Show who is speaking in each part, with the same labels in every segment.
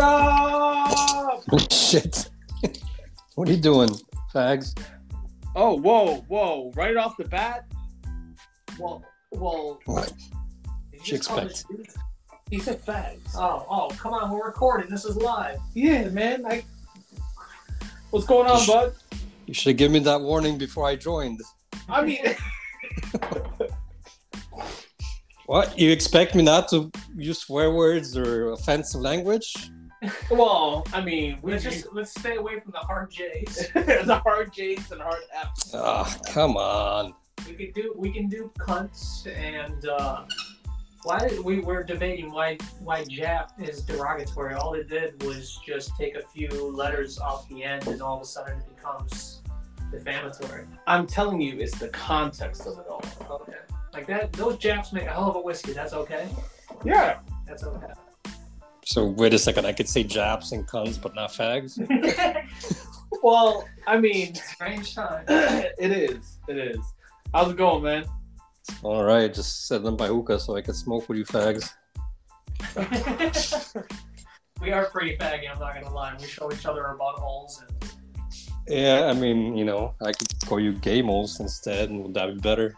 Speaker 1: up?
Speaker 2: Shit. what are you doing, fags?
Speaker 1: Oh, whoa, whoa! Right off the bat.
Speaker 3: Well, well.
Speaker 2: What?
Speaker 3: did
Speaker 2: you expect?
Speaker 1: He said fags.
Speaker 3: Oh, oh, come on, we're recording. This is live.
Speaker 1: Yeah, man. I. What's going on,
Speaker 2: Just-
Speaker 1: bud?
Speaker 2: You should give me that warning before I joined.
Speaker 1: I mean,
Speaker 2: What? You expect me not to use swear words or offensive language?
Speaker 1: well, I mean, we
Speaker 3: Let's
Speaker 1: just
Speaker 3: just let's stay away from the hard J's.
Speaker 1: the hard J's and hard F's.
Speaker 2: Ah, come on.
Speaker 3: we could do we can do cunts and uh, why did, we were debating why why Jap is derogatory. All it did was just take a few letters off the end, and all of a sudden it becomes defamatory.
Speaker 1: I'm telling you, it's the context of it all.
Speaker 3: Okay, like that. Those Japs make a hell of a whiskey. That's okay.
Speaker 1: Yeah.
Speaker 3: That's okay.
Speaker 2: So wait a second. I could say japs and cunts, but not fags.
Speaker 1: Well, I mean,
Speaker 3: Strange time.
Speaker 1: it is. It is. How's it going, man?
Speaker 2: All right, just set them by hookah so I can smoke with you fags.
Speaker 3: we are pretty faggy. I'm not gonna lie. We show each other our buttholes and.
Speaker 2: Yeah, I mean, you know, I could call you gamos instead, and would that be better?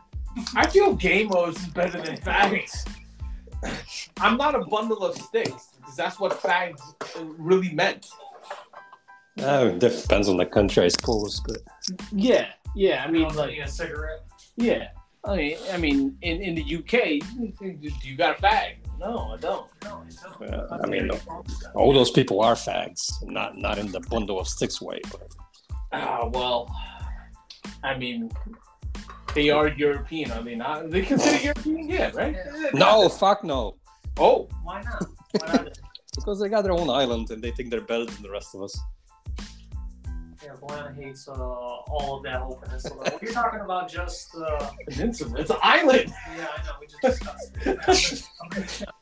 Speaker 1: I feel gamos is better than fags. I'm not a bundle of sticks because that's what fags really meant.
Speaker 2: Uh, it depends on the country, I suppose. But
Speaker 1: Yeah, yeah. I mean, like,
Speaker 3: take a cigarette.
Speaker 1: yeah. I mean, I mean, in, in the UK, you got a fag? No, I don't.
Speaker 3: No, I don't.
Speaker 2: uh, I mean, all those people are fags, not not in the bundle of sticks way. But
Speaker 1: Ah, well, I mean, they are European. I mean, uh, they consider European, yeah, right?
Speaker 2: no, fuck no,
Speaker 1: Oh,
Speaker 3: Why not? Why not?
Speaker 2: because they got their own island and they think they're better than the rest of us.
Speaker 3: Yeah, Boyan hates uh, all of that whole peninsula. You're talking about just, uh,
Speaker 1: peninsula. It's an island.
Speaker 3: yeah, I know, we just discussed it. I'm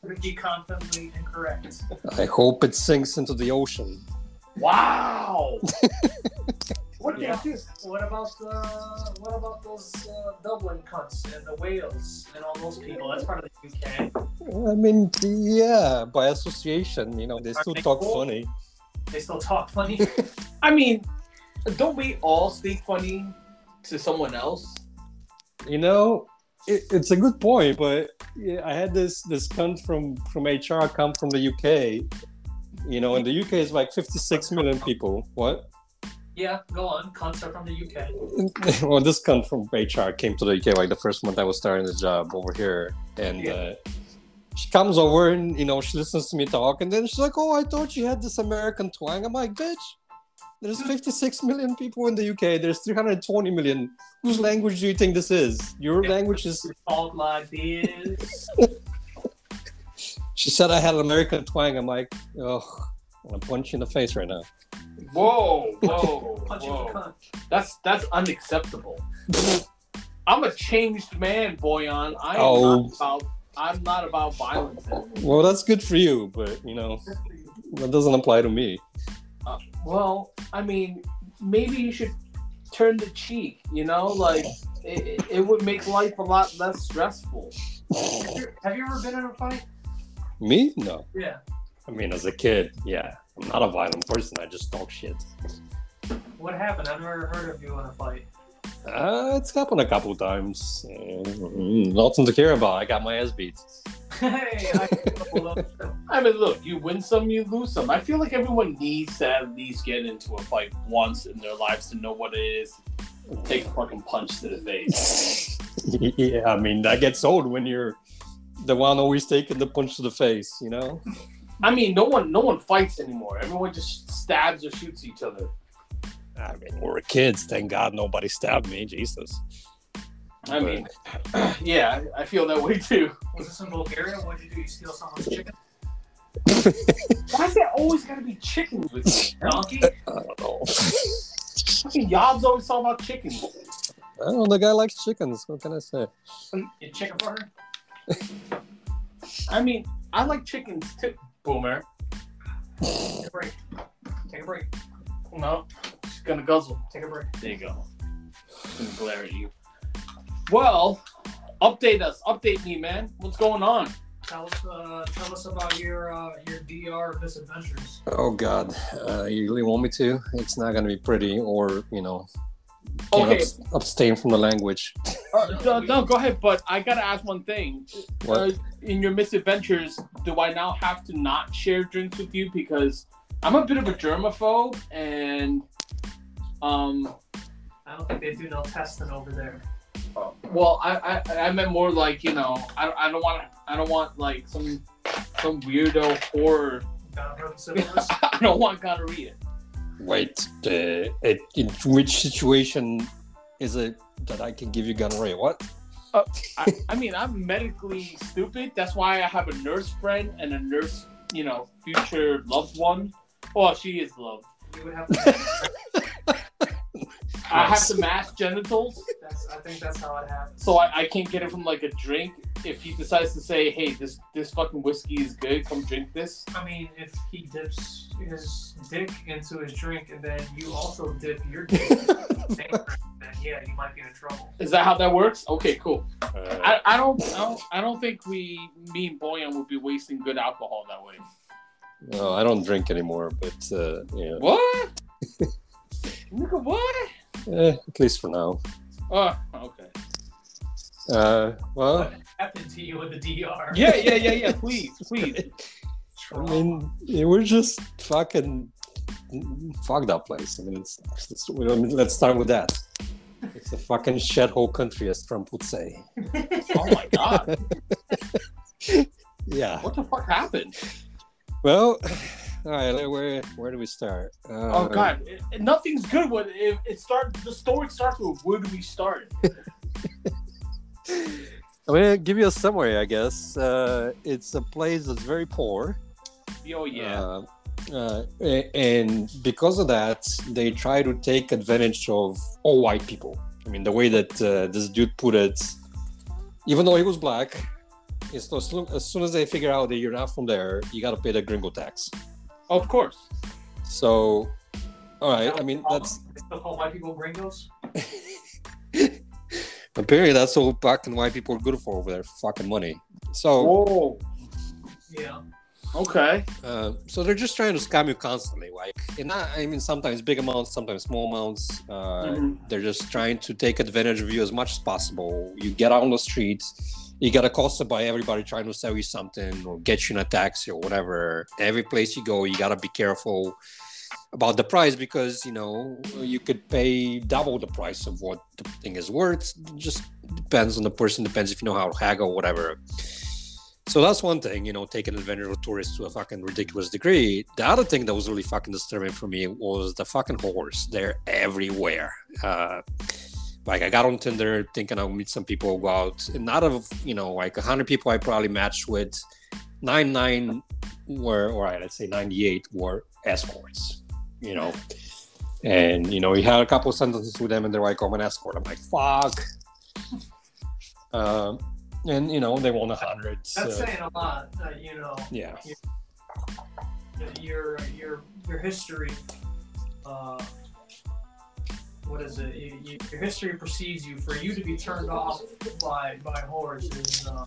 Speaker 3: going to be confidently incorrect.
Speaker 2: I hope it sinks into the ocean.
Speaker 1: Wow. what
Speaker 3: Yeah.
Speaker 1: heck is?
Speaker 3: What about the, what about those uh, Dublin cunts and the Wales and all those people? That's part of the UK.
Speaker 2: I mean, yeah, by association, you know, they still
Speaker 3: they
Speaker 2: talk
Speaker 3: cool?
Speaker 2: funny.
Speaker 3: They still talk funny.
Speaker 1: I mean, don't we all speak funny to someone else?
Speaker 2: You know, it, it's a good point, but yeah, I had this this cunt from from HR come from the UK. You know, and the UK is like 56 million people. What?
Speaker 3: Yeah, go on. Cunts are from the UK.
Speaker 2: well, this cunt from HR came to the UK like the first month I was starting the job over here, and
Speaker 3: Yeah.
Speaker 2: uh, she comes over and you know she listens to me talk, and then she's like, "Oh, I thought you had this American twang." I'm like, "Bitch." There's 56 million people in the UK. There's 320 million. Whose language do you think this is? Your
Speaker 3: Yeah.
Speaker 2: language is
Speaker 3: Talk like this.
Speaker 2: She said I had an American twang. I'm like, oh, I'm gonna punch you in the face right now.
Speaker 1: Whoa, whoa,
Speaker 3: Punch you in the
Speaker 1: whoa. That's that's unacceptable. I'm a changed man, Boyan. I am
Speaker 2: Oh.
Speaker 1: not about. I'm not about violence.
Speaker 2: Well, that's good for you, but you know that doesn't apply to me.
Speaker 1: Uh, well, I mean, maybe you should turn the cheek. You know, like it, it- it would make life a lot less stressful.
Speaker 3: Have you, have you ever been in a fight?
Speaker 2: Me? No.
Speaker 3: Yeah.
Speaker 2: I mean, as a kid, yeah, I'm not a violent person. I just talk shit.
Speaker 3: What happened? I've never heard of you in a fight.
Speaker 2: Uh, it's happened a couple times. Uh, nothing to care about. I got my ass beat.
Speaker 3: hey, I
Speaker 1: I mean, look, you win some, you lose some. I feel like everyone needs to at least get into a fight once in their lives to know what it is. Take a fucking punch to the face.
Speaker 2: yeah, I mean that gets old when you're the one always taking the punch to the face. You know.
Speaker 1: I mean, no one, no one fights anymore. Everyone just stabs or shoots each other.
Speaker 2: I mean, we were kids. Thank God nobody stabbed me. Jesus.
Speaker 1: I mean, yeah, I I feel that way too.
Speaker 3: was this in Bulgaria? What did you do? You steal someone's chicken?
Speaker 1: Why's there always gotta be chickens with you?
Speaker 3: Donkey?
Speaker 2: I don't know.
Speaker 1: Fucking Yobs always talk about chickens.
Speaker 2: I don't know. The guy likes chickens. What can I say?
Speaker 3: You chicken for her?
Speaker 1: I mean, I like chickens too, Boomer.
Speaker 3: Take a break. Take a break.
Speaker 1: No, she's gonna guzzle.
Speaker 3: Take a break.
Speaker 1: There you go. She's gonna glare at you. Well, update us. Update me, man. What's going on?
Speaker 3: Tell us, uh, tell us about your uh, your DR misadventures.
Speaker 2: Oh God, uh, you really want me to? It's not gonna be pretty, or you know, can't
Speaker 1: Okay.
Speaker 2: abstain from the language.
Speaker 1: Uh, no, no, go ahead. But I gotta ask one thing.
Speaker 2: What?
Speaker 1: Uh, in your misadventures, do I now have to not share drinks with you because I'm a bit of a germaphobe and um.
Speaker 3: I don't think they do no testing over there.
Speaker 1: Well, I, I I meant more like you know I, I don't want I don't want like some some weirdo horror.
Speaker 3: Got hurt syphilis.
Speaker 1: I don't want gonorrhea.
Speaker 2: Wait, uh, it, in which situation is it that I can give you gonorrhea? What?
Speaker 1: Uh, I, I mean, I'm medically stupid. That's why I have a nurse friend and a nurse, you know, future loved one. Well, she is loved.
Speaker 3: Have.
Speaker 1: I have to match genitals,
Speaker 3: That's, I think that's how it happens.
Speaker 1: so I, I can't get it from like a drink. If he decides to say, "Hey, this this fucking whiskey is good, come drink this,"
Speaker 3: I mean, if he dips his dick into his drink and then you also dip your dick, into the same drink, then yeah, you might be in trouble.
Speaker 1: is that how that works? Okay, cool.
Speaker 2: Uh,
Speaker 1: I, I don't I don't I don't think we me and Boyan would be wasting good alcohol that way.
Speaker 2: no, I don't drink anymore, but uh, yeah,
Speaker 1: What? Nigga, what?
Speaker 2: eh, at least for now.
Speaker 1: Oh, okay.
Speaker 2: Uh, well,
Speaker 3: What happened to you in the DR?
Speaker 1: Yeah, yeah, yeah, yeah. Please, please.
Speaker 2: I mean, yeah, we're just fucking fuck that place. I mean, it's, it's I mean, let's start with that. It's a fucking shithole country, as Trump would say.
Speaker 1: Oh my god.
Speaker 2: Yeah.
Speaker 1: What the fuck happened?
Speaker 2: Well, all right. Where where do we start? Uh,
Speaker 1: Oh god, it, it- nothing's good when it, it starts. The story starts with where do we start?
Speaker 2: I'm gonna give you a summary, I guess. Uh, it's a place that's very poor.
Speaker 1: Oh yeah.
Speaker 2: Uh, uh, and because of that, they try to take advantage of all white people. I mean, the way that uh, this dude put it, even though he was black, is as soon, as soon as they figure out that you're not from there, you got to pay the gringo tax.
Speaker 1: of course.
Speaker 2: So, all right. I mean, that's
Speaker 3: They still call white people gringos?
Speaker 2: apparently that's all black and white people are good for over there, fucking money. So,
Speaker 1: Whoa.
Speaker 3: Yeah.
Speaker 1: Okay.
Speaker 2: Uh, so they're just trying to scam you constantly. Like, and not, I mean, sometimes big amounts, sometimes small amounts. Uh,
Speaker 1: Mhm.
Speaker 2: They're just trying to take advantage of you as much as possible. You get out on the streets, you get accosted by everybody trying to sell you something or get you in a taxi or whatever. Every place you go, you gotta be careful about the price because you know you could pay double the price of what the thing is worth. Just depends on the person. Depends if you know how to haggle, whatever. So that's one thing, you know, taking advantage of tourists to a fucking ridiculous degree. The other thing that was really fucking disturbing for me was the fucking whores. They're everywhere. Uh, like I got on Tinder thinking I'll meet some people, go out, and out of you know like hundred people I probably matched with, nine nine were, all right, let's say ninety eight were escorts. You know, and you know he had a couple sentences with them, and they're like, "I'm an escort." I'm like, "Fuck." Um, and you know they won a hundred.
Speaker 3: That's
Speaker 2: so-
Speaker 3: saying a lot. Uh, you know,
Speaker 2: yeah.
Speaker 3: your your your history. Uh, what is it? You, you, your history precedes you. For you to be turned off by by whores is uh,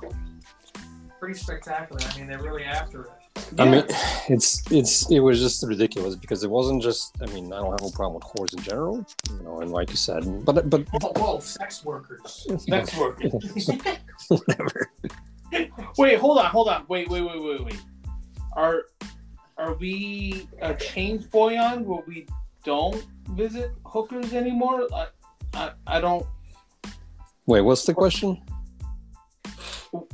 Speaker 3: pretty spectacular. I mean, they're really after it.
Speaker 2: I mean, it's it's it was just ridiculous because it wasn't just. I mean, I don't have a problem with whores in general, you know, and like you said, but but
Speaker 3: Whoa, whoa sex workers.
Speaker 1: sex workers,
Speaker 2: whatever.
Speaker 1: Wait, hold on, hold on. Wait, wait, wait, wait, wait. Are are we a change Boyan where we don't visit hookers anymore? I, I, I don't.
Speaker 2: Wait, what's the question?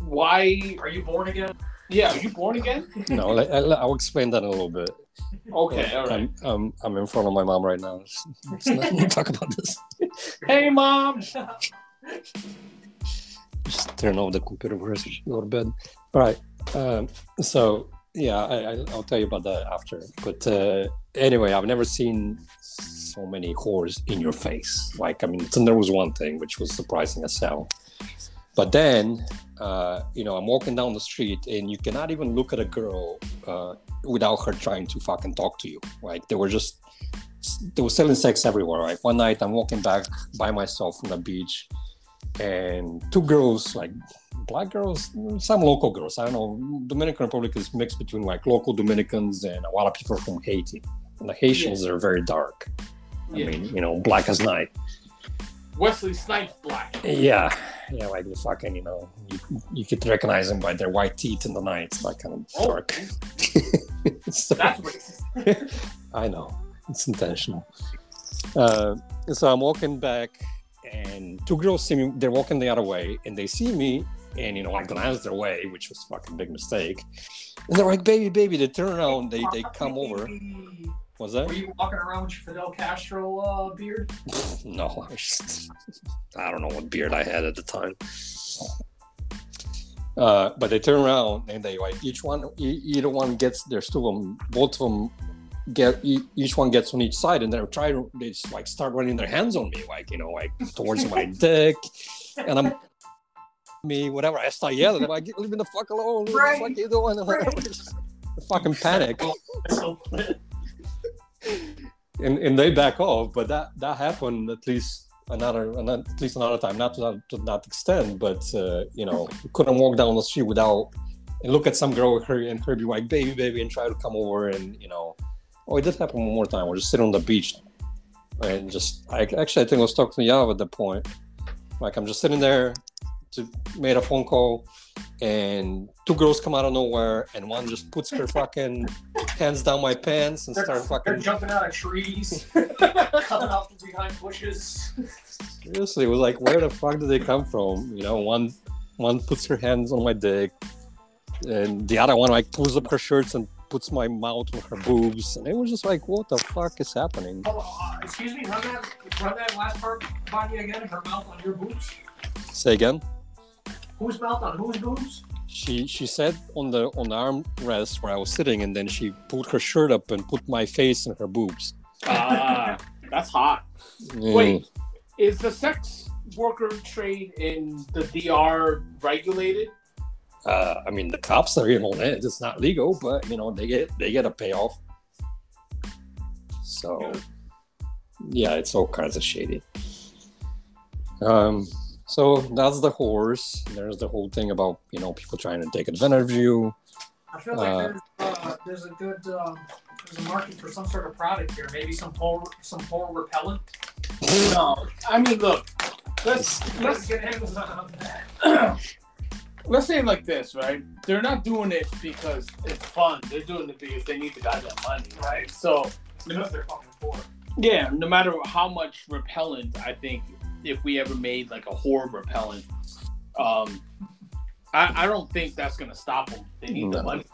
Speaker 1: Why?
Speaker 3: Are you born again?
Speaker 1: Yeah, are you born again?
Speaker 2: No, like, I'll, I'll explain that in a little bit.
Speaker 1: Okay, all right.
Speaker 2: I'm, um, I'm in front of my mom right now. Let's not we'll talk about this.
Speaker 1: Hey, mom.
Speaker 2: Just turn off the computer first. Go to bed. All right. Um, so yeah, I, I, I'll tell you about that after. But uh, anyway, I've never seen so many whores in your face. Like, I mean, Tinder was one thing, which was surprising as hell. But then, uh, you know, I'm walking down the street and you cannot even look at a girl uh, without her trying to fucking talk to you. Like, they were just, they were selling sex everywhere. Right. One night, I'm walking back by myself from the beach and two girls like black girls, some local girls. I don't know. Dominican Republic is mixed between like local Dominicans and a lot of people from Haiti. And the Haitians are very dark. I
Speaker 1: Yeah.
Speaker 2: mean, you know, black as night.
Speaker 1: Wesley Snipes black.
Speaker 2: Yeah, yeah, like the fucking, you know, you, you could recognize them by their white teeth in the night, like kind of
Speaker 1: Oh.
Speaker 2: dark. So-
Speaker 1: That's racist.
Speaker 2: I know it's intentional. Uh, so I'm walking back, and two girls see me. They're walking the other way, and they see me, and you know, I glance their way, which was a fucking big mistake. And they're like, "Baby, baby!" They turn around, they they come over. What's that?
Speaker 3: Were you walking around with your Fidel Castro uh, beard?
Speaker 2: No, I, just, I don't know what beard I had at the time. Uh, but they turn around and they like each one, either one gets. There's two of them. Both of them get. Each one gets on each side, and they're trying. to They just like start running their hands on me, like you know, like towards my dick, and I'm me whatever. I start yelling. I'm like, "Leave me the fuck alone! What
Speaker 3: Right.
Speaker 2: the fuck you doing?"
Speaker 3: Right.
Speaker 2: fucking panic. And and they back off. But that that happened at least another, another at least another time, not to that, to that extent. But uh, you know, you couldn't walk down the street without and look at some girl with her and her be like, "Baby, baby," and try to come over and you know. Oh, it did happen one more time. We're just sitting on the beach and just I actually I think I was talking to Yav at the point. Like I'm just sitting there, to made a phone call, and two girls come out of nowhere, and one just puts her fucking hands down my pants and
Speaker 3: they're,
Speaker 2: start
Speaker 3: they're jumping out of trees, coming out from behind bushes.
Speaker 2: Seriously, it was like, where the fuck did they come from? You know, one one puts her hands on my dick, and the other one like pulls up her shirts and puts my mouth on her boobs, and it was just like, what the fuck is happening?
Speaker 3: Oh, uh, excuse me, run that, run that last part by me again. Her mouth on your boobs.
Speaker 2: Say again.
Speaker 3: Whose mouth on whose boobs?
Speaker 2: She she said on the on the armrest where I was sitting, and then she pulled her shirt up and put my face in her boobs.
Speaker 1: Ah, that's hot.
Speaker 2: Mm.
Speaker 1: Wait, is the sex worker trade in the DR regulated?
Speaker 2: Uh, I mean, the cops are in on it. It's not legal, but you know they get they get a payoff. So, yeah, it's all kinds of shady. Um, so that's the horse. There's the whole thing about you know people trying to take advantage of you.
Speaker 3: I feel like
Speaker 2: Uh,
Speaker 3: there's, uh, there's a good um, there's a market for some sort of product here. Maybe some pole some pole repellent.
Speaker 1: No, I mean, look, let's
Speaker 3: Let's
Speaker 1: let's
Speaker 3: get Amazon on that.
Speaker 1: let's say it like this, right? They're not doing it because it's fun. They're doing it because they need the goddamn money, right? So
Speaker 3: Because they're fucking poor.
Speaker 1: yeah, no matter how much repellent, I think if we ever made like a horror repellent, um, I, I don't think that's gonna stop them. They need the money.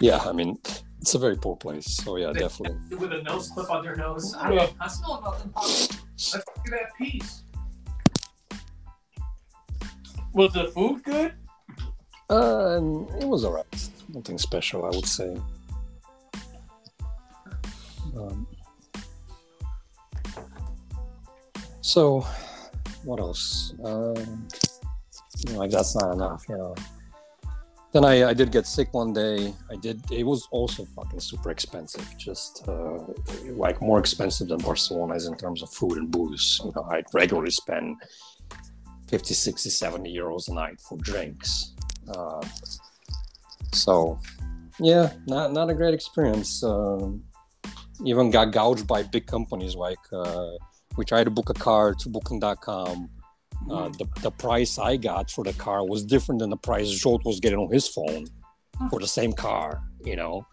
Speaker 2: Yeah, I mean it's a very poor place. So yeah, definitely.
Speaker 3: With a nose clip on their nose. I,
Speaker 1: Yeah.
Speaker 3: I smell nothing. Let's look at that piece.
Speaker 1: Was the food good?
Speaker 2: Uh, it was alright. Nothing special, I would say. Um, so, what else? Um, you know, like that's not enough, you know. Then I, I did get sick one day. I did. It was also fucking super expensive. Just uh, like more expensive than Barcelona is in terms of food and booze. You know, I'd regularly spend 50, 60, 70 euros a night for drinks. Uh, so, yeah, not not a great experience. Um, even got gouged by big companies like uh, we tried to book a car to Booking.com. Uh, the, the price I got for the car was different than the price Jolt was getting on his phone for the same car, you know.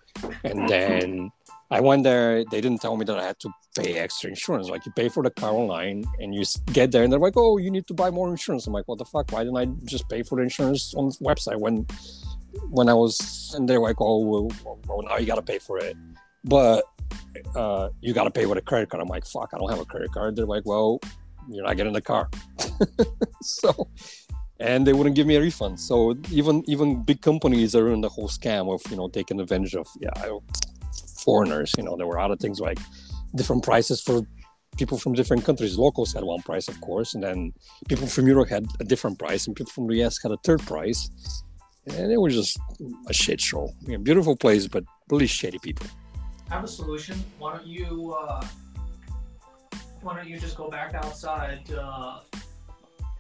Speaker 2: And then I went there. They didn't tell me that I had to pay extra insurance. Like you pay for the car online, and you get there, and they're like, "Oh, you need to buy more insurance." I'm like, "What the fuck? Why didn't I just pay for the insurance on the website when when I was?" And they're like, "Oh, well, well now you got to pay for it, but uh, you got to pay with a credit card." I'm like, "Fuck, I don't have a credit card." They're like, "Well, you're not getting the car." so. And they wouldn't give me a refund. So even even big companies are in the whole scam of you know taking advantage of yeah foreigners. You know there were other things like different prices for people from different countries. Locals had one price, of course, and then people from Europe had a different price, and people from the US had a third price. And it was just a shit show. Yeah, beautiful place, but really shitty people.
Speaker 3: I have a solution. Why don't you uh, why don't you just go back outside uh,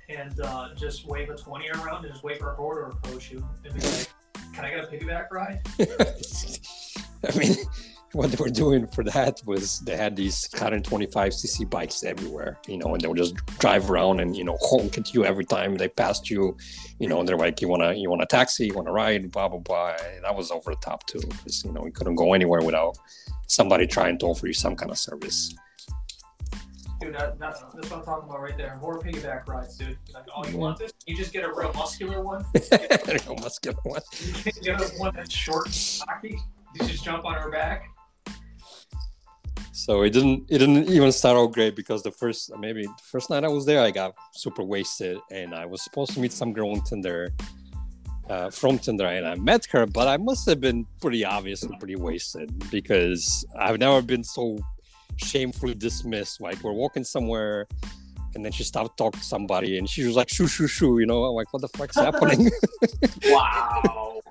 Speaker 3: and uh, just wave a 20 around and just wait for a border to approach you and be like, can I get a piggyback ride?
Speaker 2: I mean, what they were doing for that was they had these 125cc bikes everywhere, you know, and they would just drive around and you know honk at you every time they passed you, you know. And they're like, "You wanna, you want a taxi? You want to ride?" Blah blah blah. And that was over the top too, because you know you couldn't go anywhere without somebody trying to offer you some kind of service.
Speaker 3: Dude, that, that's, that's what I'm talking about right there. More piggyback rides, dude. Like, oh, you want mm-hmm. this? You just get a real muscular one.
Speaker 2: You must get one.
Speaker 3: You get a one that's short and stocky. You just jump on her back.
Speaker 2: So it didn't it didn't even start out great because the first maybe the first night I was there I got super wasted and I was supposed to meet some girl on Tinder uh, from Tinder and I met her but I must have been pretty obviously pretty wasted because I've never been so shamefully dismissed. Like we're walking somewhere and then she stopped talking to somebody and she was like shoo shoo shoo you know? I'm like what the fuck's happening?
Speaker 1: Wow.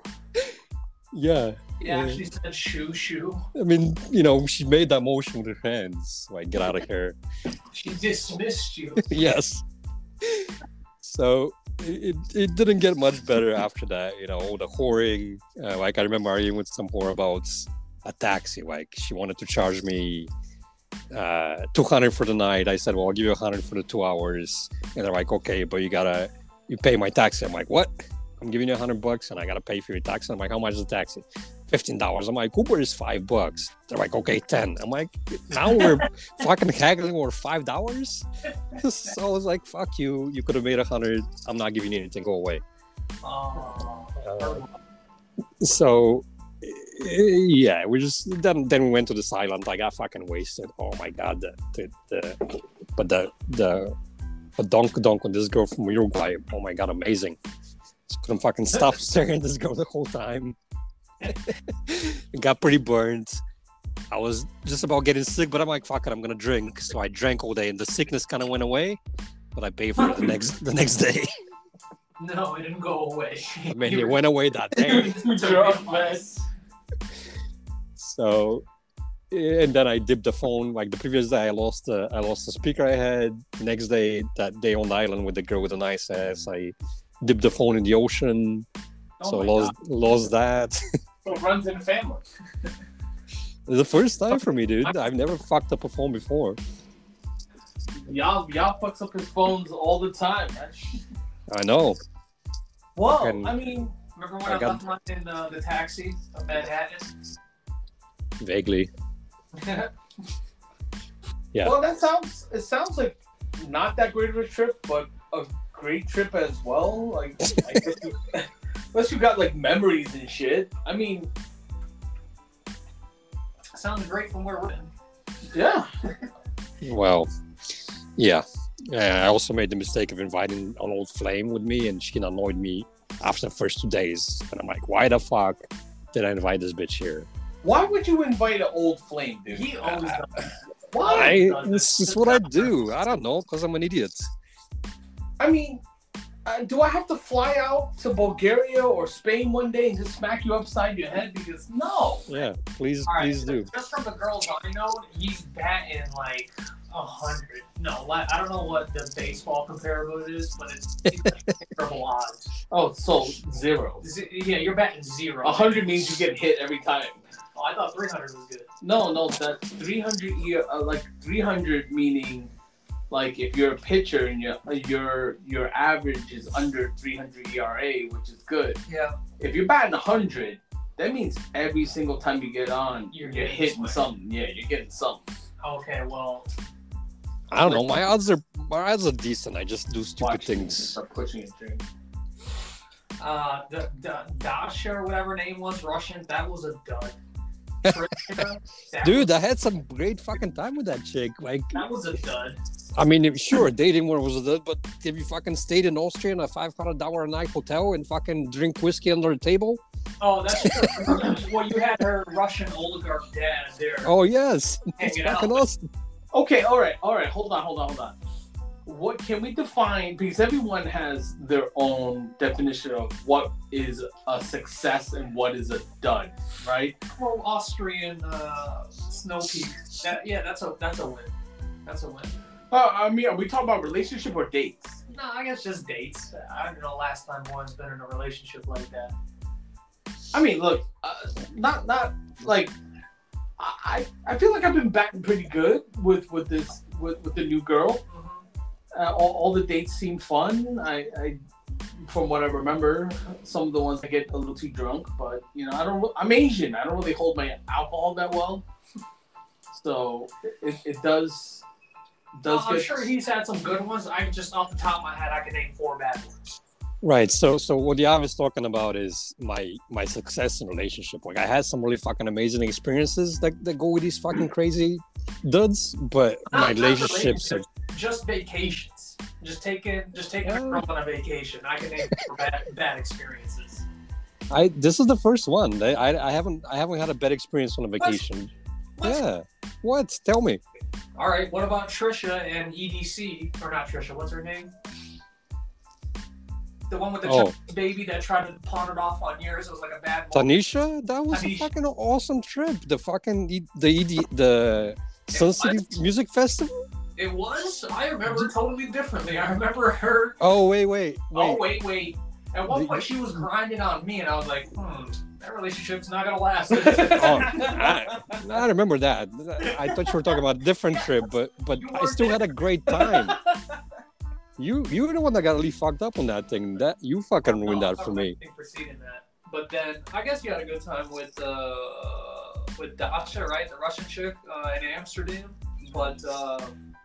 Speaker 2: yeah
Speaker 3: It actually said shoo shoo.
Speaker 2: I mean you know she made that motion with her hands like get out of here
Speaker 3: She dismissed you.
Speaker 2: yes. So it, it didn't get much better after that, you know, all the whoring. Uh, like I remember arguing with some whore about a taxi. Like she wanted to charge me uh 200 for the night. I said, well, I'll give you 100 for the two hours. And they're like, okay, but you gotta, you pay my taxi. I'm like, what? I'm giving you 100 bucks and I gotta pay for your taxi. I'm like, how much is the taxi? $15. I'm like, Uber is five bucks. They're like, okay, 10. I'm like, now we're fucking haggling over five dollars. so I was like, "Fuck you! You could have made a hundred. I'm not giving you anything. Go away."
Speaker 3: Oh,
Speaker 2: Uh, so eh, yeah, we just then then we went to this island. I got fucking wasted. Oh my god, the the, the but the the the donk donk with this girl from Uruguay. Oh my god, amazing! Just couldn't fucking stop staring at this girl the whole time. got pretty burned. I was just about getting sick, but I'm like, fuck it, I'm gonna drink. So I drank all day, and the sickness kind of went away. But I paid for it the next the next day.
Speaker 3: no, it didn't go away.
Speaker 2: I mean, it went away that day.
Speaker 1: Drunk mess.
Speaker 2: So, and then I dipped the phone. Like the previous day, I lost the I lost the speaker I had. Next day, that day on the island with the girl with the nice ass, I dipped the phone in the ocean.
Speaker 1: Oh
Speaker 2: so lost lost that.
Speaker 1: So it runs in the family.
Speaker 2: the first time for me, dude. I've never fucked up a phone before.
Speaker 1: Y'all, y'all fucks up his phones all the time, man.
Speaker 2: I know.
Speaker 1: Well,
Speaker 2: Fucking-
Speaker 1: I mean,
Speaker 3: Remember when
Speaker 2: I
Speaker 3: I,
Speaker 2: got-
Speaker 3: left mine in uh, the taxi of Manhattan?
Speaker 2: Vaguely. Yeah.
Speaker 1: well, that sounds. It sounds like not that great of a trip, but a great trip as well. Like, I guess unless you got like memories and shit. I mean,
Speaker 3: Sounds great from where we're in.
Speaker 1: yeah.
Speaker 2: Well, yeah. Yeah, I also made the mistake of inviting an old flame with me, and she annoyed me after the first two days. And I'm like, why the fuck did I invite this bitch here?
Speaker 1: Why would you invite an old flame, dude?
Speaker 3: He always does.
Speaker 1: Why?
Speaker 2: I,
Speaker 3: does
Speaker 2: this
Speaker 3: this.
Speaker 2: is what I do. I don't know, because I'm an idiot.
Speaker 1: I mean, uh, do I have to fly out to Bulgaria or Spain one day and just smack you upside your head? Because no.
Speaker 2: Yeah, please,
Speaker 3: All right,
Speaker 2: please
Speaker 3: so
Speaker 2: do.
Speaker 3: Just from the girls I know, he's batting like a hundred. No, like, I don't know what the baseball comparable is, but it's, it's like terrible odds.
Speaker 1: Oh, so zero.
Speaker 3: Z- yeah, you're batting zero.
Speaker 1: A hundred means you get hit every time.
Speaker 3: Oh, I thought 300 was good.
Speaker 1: No, no, that's 300 year, uh, like 300 meaning like if you're a pitcher and your your your average is under 300 ERA, which is good.
Speaker 3: Yeah.
Speaker 1: If you're batting 100, that means every single time you get on,
Speaker 3: You're
Speaker 1: you're, hitting
Speaker 3: swing.
Speaker 1: something. Yeah, you're getting something.
Speaker 3: Okay, well,
Speaker 2: I don't know. My odds are my odds are decent. I just do stupid
Speaker 1: Watch
Speaker 2: things.
Speaker 1: Start pushing it, Jim.
Speaker 3: uh, the, the Dasha or whatever her name was, Russian, that was a dud.
Speaker 2: Dude, I had some great fucking time with that chick. Like,
Speaker 3: That was a dud.
Speaker 2: I mean, sure, dating one was good, but if you fucking stayed in Austria in a five hundred dollar a night hotel and fucking drink whiskey under the table,
Speaker 3: Oh, that's true. well, you had her Russian oligarch dad there.
Speaker 2: oh yes, it's
Speaker 3: hanging out.
Speaker 2: fucking awesome.
Speaker 1: Okay, all right, all right. Hold on, hold on, hold on. What can we define? Because everyone has their own definition of what is a success and what is a dud, right?
Speaker 3: Well, Austrian uh, Snow Peak. That, yeah, that's a that's a win. That's a win.
Speaker 1: Uh, I mean, are we talking about relationship or dates?
Speaker 3: no, I guess just dates. I don't know last time one's been in a relationship like that.
Speaker 1: I mean, look, uh, not not like I I feel like I've been back pretty good with with this with, with the new girl. Uh, all, all the dates seem fun. I, I from what I remember, some of the ones I get a little too drunk, but you know, I don't. I'm Asian. I don't really hold my alcohol that well, so it, it does does.
Speaker 3: I'm sure he's had some good ones. I just off the top of my head, I can name four bad ones.
Speaker 2: Right. So so what Yav is talking about is my my success in relationship. Like I had some really fucking amazing experiences that, that go with these fucking crazy duds, but my
Speaker 3: Not- not
Speaker 2: relationships are
Speaker 3: just vacations. Just taking, just taking a
Speaker 2: Oh.
Speaker 3: girl on a vacation. I can name bad, bad experiences.
Speaker 2: I this is the first one. I, I I haven't I haven't had a bad experience on a vacation.
Speaker 3: What?
Speaker 2: Yeah. What? Tell me.
Speaker 3: All right. What about Trisha and EDC? Or not Trisha? What's her name? The one with the
Speaker 2: Oh.
Speaker 3: Baby that tried to pawn it off on yours. It was like a bad. moment.
Speaker 2: Tanisha, that was a fucking awesome trip. The fucking E- the ED, the Sun City? Music Festival.
Speaker 3: It was. I remember totally differently. I remember her.
Speaker 2: Oh wait, wait,
Speaker 3: Oh
Speaker 2: wait.
Speaker 3: wait, wait. At one
Speaker 2: The-
Speaker 3: point, she was grinding on me, and I was like, "Hmm, that relationship's not gonna last."
Speaker 2: Oh, I, I remember that. I thought you were talking about a different trip, but but I still had a great time. You you were the one that got really fucked up on that thing. That you fucking ruined
Speaker 3: No,
Speaker 2: that for me.
Speaker 3: preceding that. But then I guess you had a good time with uh with Dasha, right? The Russian chick uh, in Amsterdam. But uh,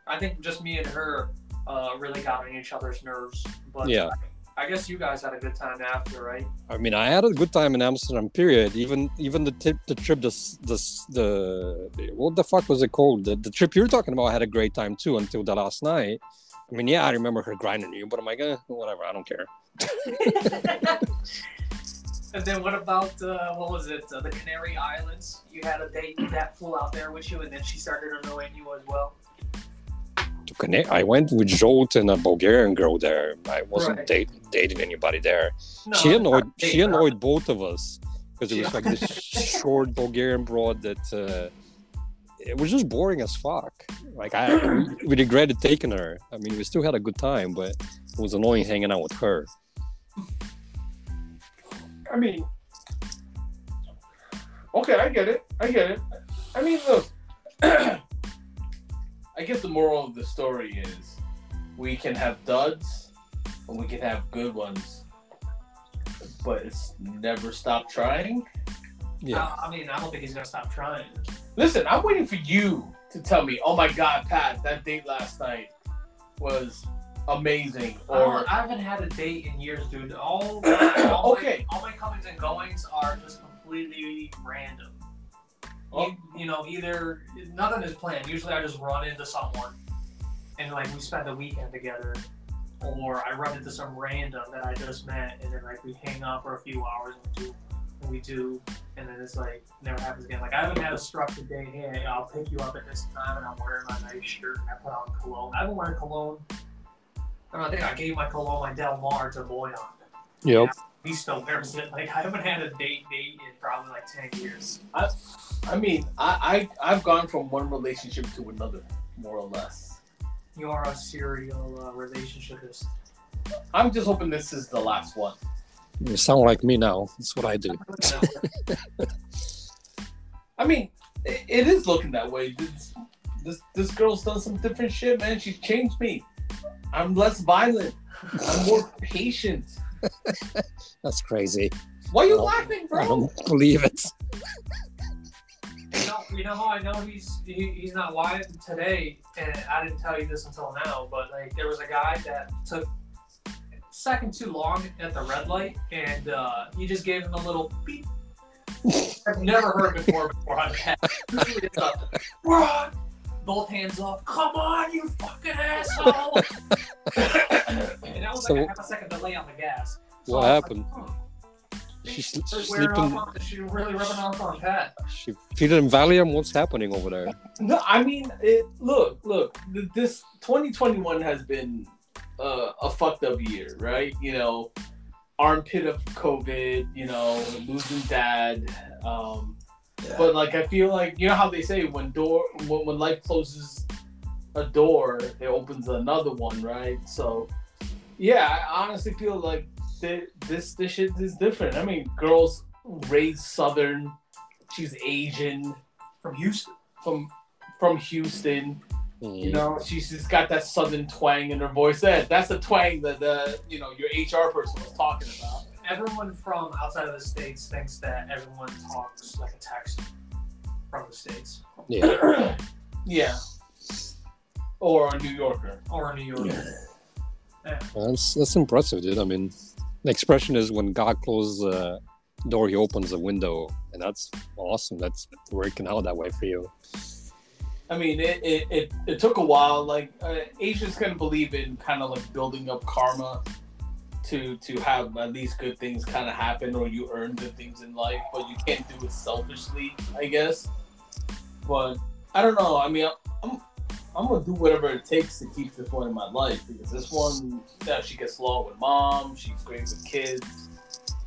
Speaker 3: I think just me and her uh, really got on each other's nerves. But
Speaker 2: Yeah.
Speaker 3: I guess you guys had a good time after, right?
Speaker 2: I mean, I had a good time in Amsterdam. Period. Even even the tip, the trip, the the the what the fuck was it called? The, the trip you're talking about I had a great time too until the last night. I mean, yeah, I remember her grinding you, but I'm like, eh, whatever. I don't care.
Speaker 3: and then what about uh, what was it? Uh, the Canary Islands. You had a date that flew out there with you, and then she started annoying you as well.
Speaker 2: To connect, I went with Jolt and a Bulgarian girl there. I wasn't
Speaker 3: Right.
Speaker 2: date, dating anybody there.
Speaker 3: No,
Speaker 2: she annoyed she
Speaker 3: date,
Speaker 2: annoyed both of us because it was like this short Bulgarian broad that uh, it was just boring as fuck. Like I we, we regretted taking her. I mean, we still had a good time, but it was annoying hanging out with her.
Speaker 1: I mean, okay, I get it. I get it. I mean, look. I guess the moral of the story is we can have duds and we can have good ones, but it's never stop trying.
Speaker 2: Yeah.
Speaker 3: I, I mean, I don't think he's gonna stop trying.
Speaker 1: Listen, I'm waiting for you to tell me, oh my God, Pat, that date last night was amazing. Or,
Speaker 3: I haven't had a date in years, dude. All, all
Speaker 1: Okay.
Speaker 3: my, all my comings and goings are just completely random.
Speaker 1: Oh.
Speaker 3: You, you know, either nothing is planned. Usually, I just run into someone, and like we spend the weekend together, or I run into some random that I just met, and then like we hang out for a few hours and do, we do, and then it's like never happens again. Like I haven't had a structured day. Hey, I'll pick you up at this time, and I'm wearing my nice shirt, and I put on cologne. I haven't worn cologne. I, don't know, I think I gave my cologne, my Del Mar, to Boyan.
Speaker 2: Yep.
Speaker 3: He still wears it. Like I haven't had a date date in probably like ten years.
Speaker 1: I mean, I, I, I've gone from one relationship to another, more or less.
Speaker 3: You are a serial uh, relationshipist.
Speaker 1: I'm just hoping this is the last one.
Speaker 2: You sound like me now. That's what I do.
Speaker 1: I mean, it, it is looking that way. This, this this girl's done some different shit, man. She's changed me. I'm less violent. I'm more patient.
Speaker 2: That's crazy.
Speaker 1: Why are you
Speaker 2: laughing,
Speaker 1: laughing,
Speaker 2: I don't believe it.
Speaker 3: You know, you know how I know he's he, he's not lying today, and I didn't tell you this until now, but like there was a guy that took a second too long at the red light, and uh, he just gave him a little beep. I've never heard before before on that. Usually it's a run, both hands up. Come on, you fucking asshole! and that was
Speaker 2: So-
Speaker 3: like a half a second delay on the gas. So
Speaker 2: What happened?
Speaker 3: Like, hmm.
Speaker 2: She's
Speaker 3: She's
Speaker 2: she's sleeping.
Speaker 3: off on, she's really rubbing off on Pat.
Speaker 2: She feeding him Valium. What's happening over there?
Speaker 1: No, I mean, it, look, look. This 2021 has been uh, a fucked up year, right? You know, armpit of COVID. You know, losing dad. Um, But like, I feel like you know how they say when door when, when life closes a door, it opens another one, right? So Yeah, I honestly feel like th- this this shit is different. I mean, girls raised Southern. She's Asian
Speaker 3: From Houston.
Speaker 1: from from Houston.
Speaker 2: Mhm.
Speaker 1: You know, she's just got that Southern twang in her voice. That that's the twang that the you know your HR person was talking about.
Speaker 3: Everyone from outside of the states thinks that everyone talks like a Texan from the states
Speaker 2: Yeah.
Speaker 1: yeah. Or a New Yorker.
Speaker 3: or a New York.
Speaker 2: That's that's impressive, dude. I mean, the expression is when God closes the door, He opens a window, and that's awesome. That's working out that way for you.
Speaker 1: I mean, it, it, it, it took a while. Like uh, Asians kind of believe in kind of like building up karma to to have at least good things kind of happen, or you earn good things in life. But you can't do it selfishly, I guess. But I don't know. I mean, I'm I'm gonna do whatever it takes to keep this one in my life because this one, yeah, she gets along with mom. She's great with kids.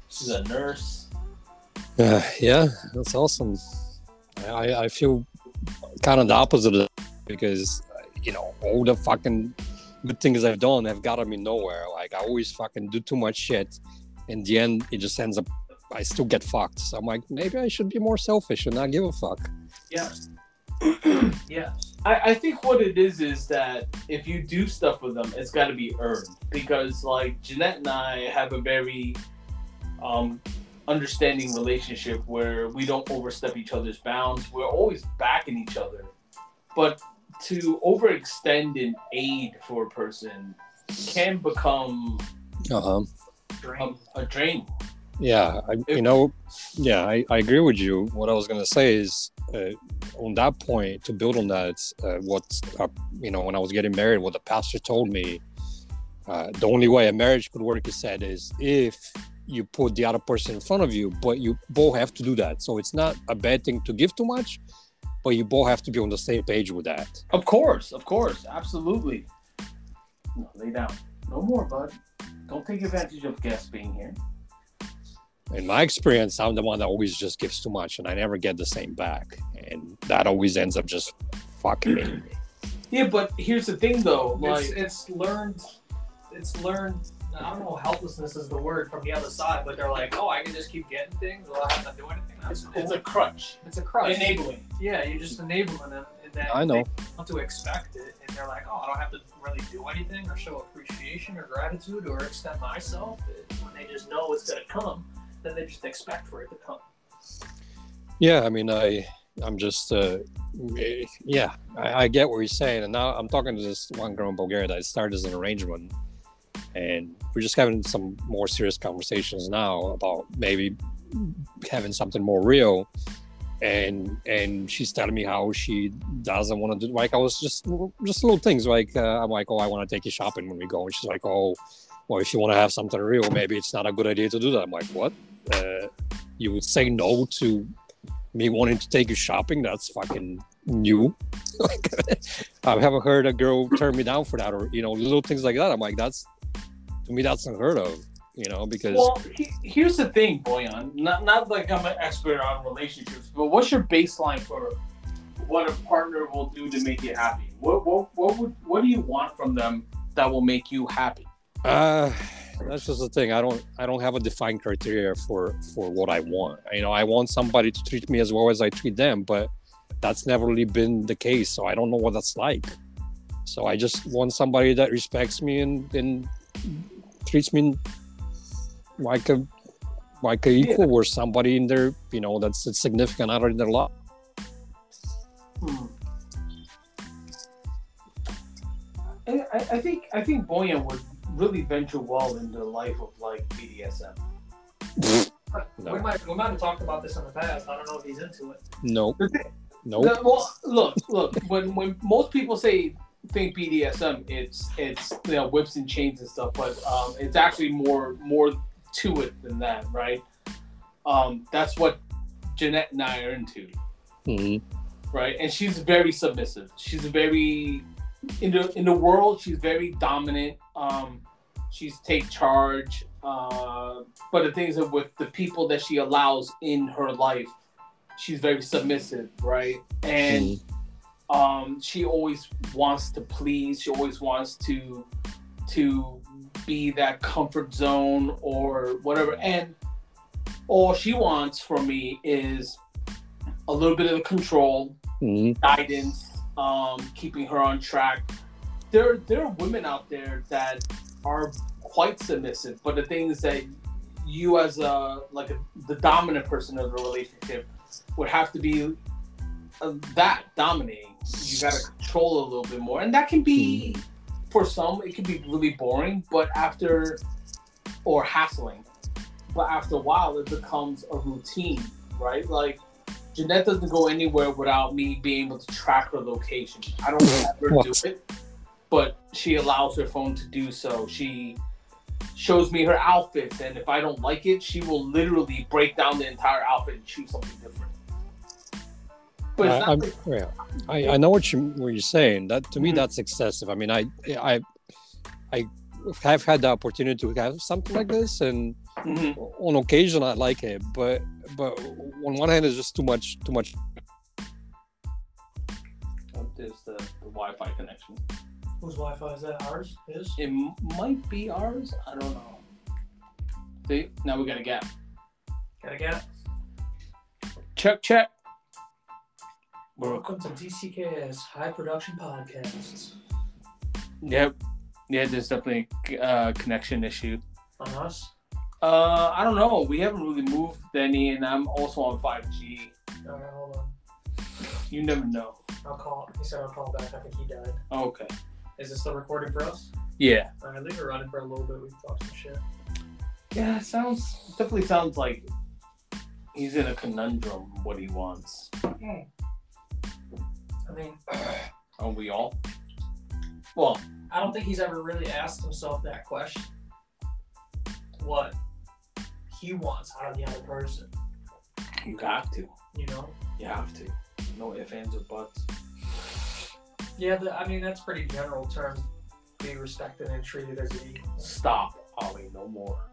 Speaker 1: She's a nurse.
Speaker 2: Uh, yeah, that's awesome. I, I, I feel kind of the opposite of that because, you know, all the fucking good things I've done have gotten me nowhere. Like, I always fucking do too much shit. In the end, it just ends up, I still get fucked. So I'm like, maybe I should be more selfish and not give a fuck.
Speaker 3: Yes. yes.
Speaker 1: I, I think what it is is that if you do stuff with them, it's got to be earned because like Jeanette and I have a very um, understanding relationship where we don't overstep each other's bounds. We're always backing each other, but to overextend an aid for a person can become
Speaker 2: Uh huh.
Speaker 1: a,
Speaker 3: Drain.
Speaker 1: a drain.
Speaker 2: Yeah, I, you know, yeah, I, I agree with you. What I was gonna say is, uh, on that point, to build on that, uh, what uh, you know, when I was getting married, what the pastor told me, uh, the only way a marriage could work, he said, is if you put the other person in front of you, but you both have to do that. So it's not a bad thing to give too much, but you both have to be on the same page with that.
Speaker 1: Of course, of course, absolutely. No, lay down. No more, bud. Don't take advantage of guests being here.
Speaker 2: In my experience, I'm the one that always just gives too much, and I never get the same back, and that always ends up just fucking me.
Speaker 1: Yeah, but here's the thing, though. Like,
Speaker 3: It's, it's learned. It's learned. I don't know. Helplessness is the word from the other side, but they're like, "Oh, I can just keep getting things without having to do anything." That's
Speaker 1: it's,
Speaker 3: cool.
Speaker 1: it's a crutch.
Speaker 3: it's a crutch.
Speaker 1: Enabling.
Speaker 3: Yeah, you're just enabling them, and then
Speaker 2: I know.
Speaker 3: they want to expect it, and they're like, "Oh, I don't have to really do anything or show appreciation or gratitude or extend myself." When they just know it's gonna come, then they just expect for it to come.
Speaker 2: Yeah, I mean, I, I'm just, uh, yeah, I, I get what you're saying, and now I'm talking to this one girl in Bulgaria that started as an arrangement, and we're just having some more serious conversations now about maybe having something more real, and and she's telling me how she doesn't want to do like I was just just little things like uh, I'm like, oh, I want to take you shopping when we go, and she's like, oh, well, if you want to have something real, maybe it's not a good idea to do that. I'm like, what? Uh, you would say no to me wanting to take you shopping? That's fucking new. I haven't heard a girl turn me down for that or you know little things like that. I'm like that's to me that's unheard of you know because
Speaker 1: Well, he, here's the thing, Boyan. Not not like I'm an expert on relationships, but what's your baseline for what a partner will do to make you happy? What what what would what do you want from them that will make you happy?
Speaker 2: uh that's just the thing i don't i don't have a defined criteria for for what i want you know i want somebody to treat me as well as i treat them but that's never really been the case so i don't know what that's like so i just want somebody that respects me and and treats me like a like a equal or somebody in their you know that's a significant other in their life
Speaker 1: Hmm. I, I think I think Boyan would really venture well into the life of like BDSM.
Speaker 2: No.
Speaker 3: We might we might have talked about this in the past. I don't know if he's into it.
Speaker 2: nope
Speaker 1: thing-
Speaker 2: nope
Speaker 1: No, well, look, look. When when most people say think BDSM, it's it's you know whips and chains and stuff, but um, it's actually more more to it than that, right? Um, that's what Jeanette and I are into,
Speaker 2: Mhm.
Speaker 1: right? And she's very submissive. She's very in the in the world. She's very dominant. Um, she's take charge. Uh, but the things that with the people that she allows in her life, she's very submissive, right? And
Speaker 2: Mhm.
Speaker 1: Um, she always wants to please. She always wants to to be that comfort zone or whatever. And all she wants from me is a little bit of control,
Speaker 2: Mhm.
Speaker 1: guidance, um, keeping her on track. There, there are women out there that are quite submissive, but the thing is that you, as a like a, the dominant person of the relationship, would have to be that dominating. You got to control a little bit more, and that can be for some. It can be really boring, but after or hassling, but after a while, it becomes a routine, right? Like Jeanette doesn't go anywhere without me being able to track her location. I don't ever do it, but she allows her phone to do so. She shows me her outfits, and if I don't like it, she will literally break down the entire outfit and choose something different. But
Speaker 2: I,
Speaker 1: not
Speaker 2: I'm,
Speaker 1: like,
Speaker 2: yeah, I, I know what you what you're saying. That to me,
Speaker 1: Mhm.
Speaker 2: that's excessive. I mean, I I I have had the opportunity to have something like this, and
Speaker 1: Mhm.
Speaker 2: on occasion I like it, but but on one hand, it's just too much too much.
Speaker 1: Oh, there's the, the Wi-Fi connection.
Speaker 3: Whose Wi-Fi is that? Ours? His?
Speaker 1: It m- might be ours. I don't know. See, now we got a gap.
Speaker 3: Gotta get.
Speaker 1: Check, check. We're,
Speaker 3: Welcome to DCKS High Production Podcasts.
Speaker 1: yep. Yeah, there's definitely a uh, connection issue.
Speaker 3: On us.
Speaker 1: Uh, I don't know. We haven't really moved any, and I'm also on 5G.
Speaker 3: All right, hold on.
Speaker 1: You never know.
Speaker 3: I'll call. He said I'll call back. I think he died.
Speaker 1: Okay.
Speaker 3: Is this still recording for us?
Speaker 1: Yeah.
Speaker 3: All right, leave it running for a little bit. We can talk some shit.
Speaker 1: Yeah, it sounds definitely sounds like he's in a conundrum. What he wants.
Speaker 3: I mean,
Speaker 1: are we all? Well,
Speaker 3: I don't think he's ever really asked himself that question. What he wants out of the other person.
Speaker 1: You have to.
Speaker 3: You know?
Speaker 1: You have to. No ifs, ands, or buts.
Speaker 3: Yeah, the, I mean, that's pretty general term. Be respected and treated as an equal.
Speaker 1: Stop, Ollie, no more.